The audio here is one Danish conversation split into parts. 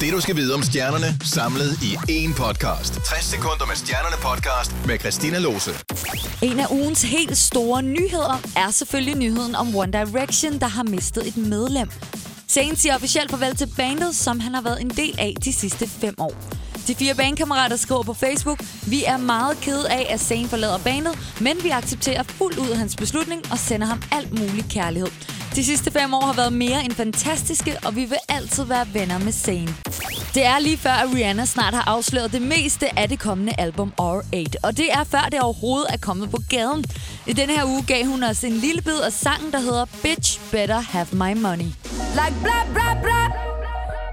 Det du skal vide om stjernerne, samlet i én podcast. 60 sekunder med stjernerne podcast med Christina Lose. En af ugens helt store nyheder er selvfølgelig nyheden om One Direction, der har mistet et medlem. Zayn siger officielt farvel til bandet, som han har været en del af de sidste fem år. De fire bandkammerater skriver på Facebook, vi er meget kede af, at Zayn forlader bandet, men vi accepterer fuldt ud hans beslutning og sender ham alt mulig kærlighed. De sidste fem år har været mere end fantastiske, og vi vil altid være venner med Zayn. Det er lige før, at Rihanna snart har afsløret det meste af det kommende album R8. Og det er før det overhovedet er kommet på gaden. I denne her uge gav hun os en lille bid af sangen, der hedder Bitch Better Have My Money. Like blah blah blah.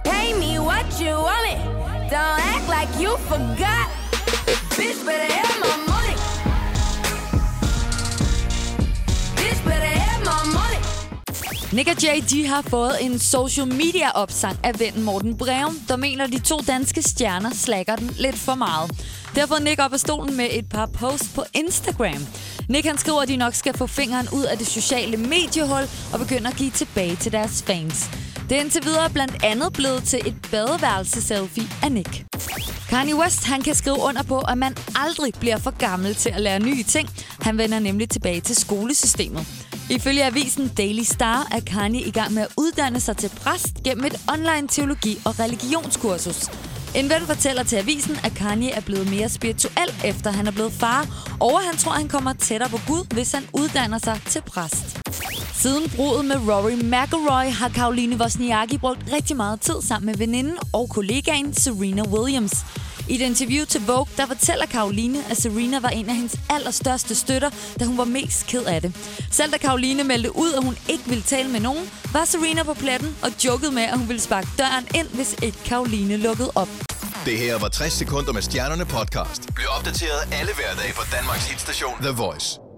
Pay me what you want it. Don't act like you forgot. Bitch better Nick og Jay, de har fået en social media opsang af vennen Morten Breum, der mener, de to danske stjerner slækker den lidt for meget. Det har fået Nick op af stolen med et par posts på Instagram. Nick han skriver, at de nok skal få fingeren ud af det sociale mediehul og begynde at give tilbage til deres fans. Det er indtil videre blandt andet blevet til et badeværelse-selfie af Nick. Kanye West han kan skrive under på, at man aldrig bliver for gammel til at lære nye ting. Han vender nemlig tilbage til skolesystemet. Ifølge avisen Daily Star er Kanye i gang med at uddanne sig til præst gennem et online teologi- og religionskursus. En ven fortæller til avisen, at Kanye er blevet mere spirituel, efter han er blevet far, og han tror, at han kommer tættere på Gud, hvis han uddanner sig til præst. Siden brudet med Rory McIlroy har Karoline Wozniacki brugt rigtig meget tid sammen med veninden og kollegaen Serena Williams. I et interview til Vogue, der fortæller Karoline, at Serena var en af hendes allerstørste støtter, da hun var mest ked af det. Selv da Karoline meldte ud, at hun ikke ville tale med nogen, var Serena på pletten og jokede med, at hun ville sparke døren ind, hvis ikke Karoline lukkede op. Det her var 60 sekunder med stjernerne podcast. Bliv opdateret alle hverdage på Danmarks hitstation The Voice.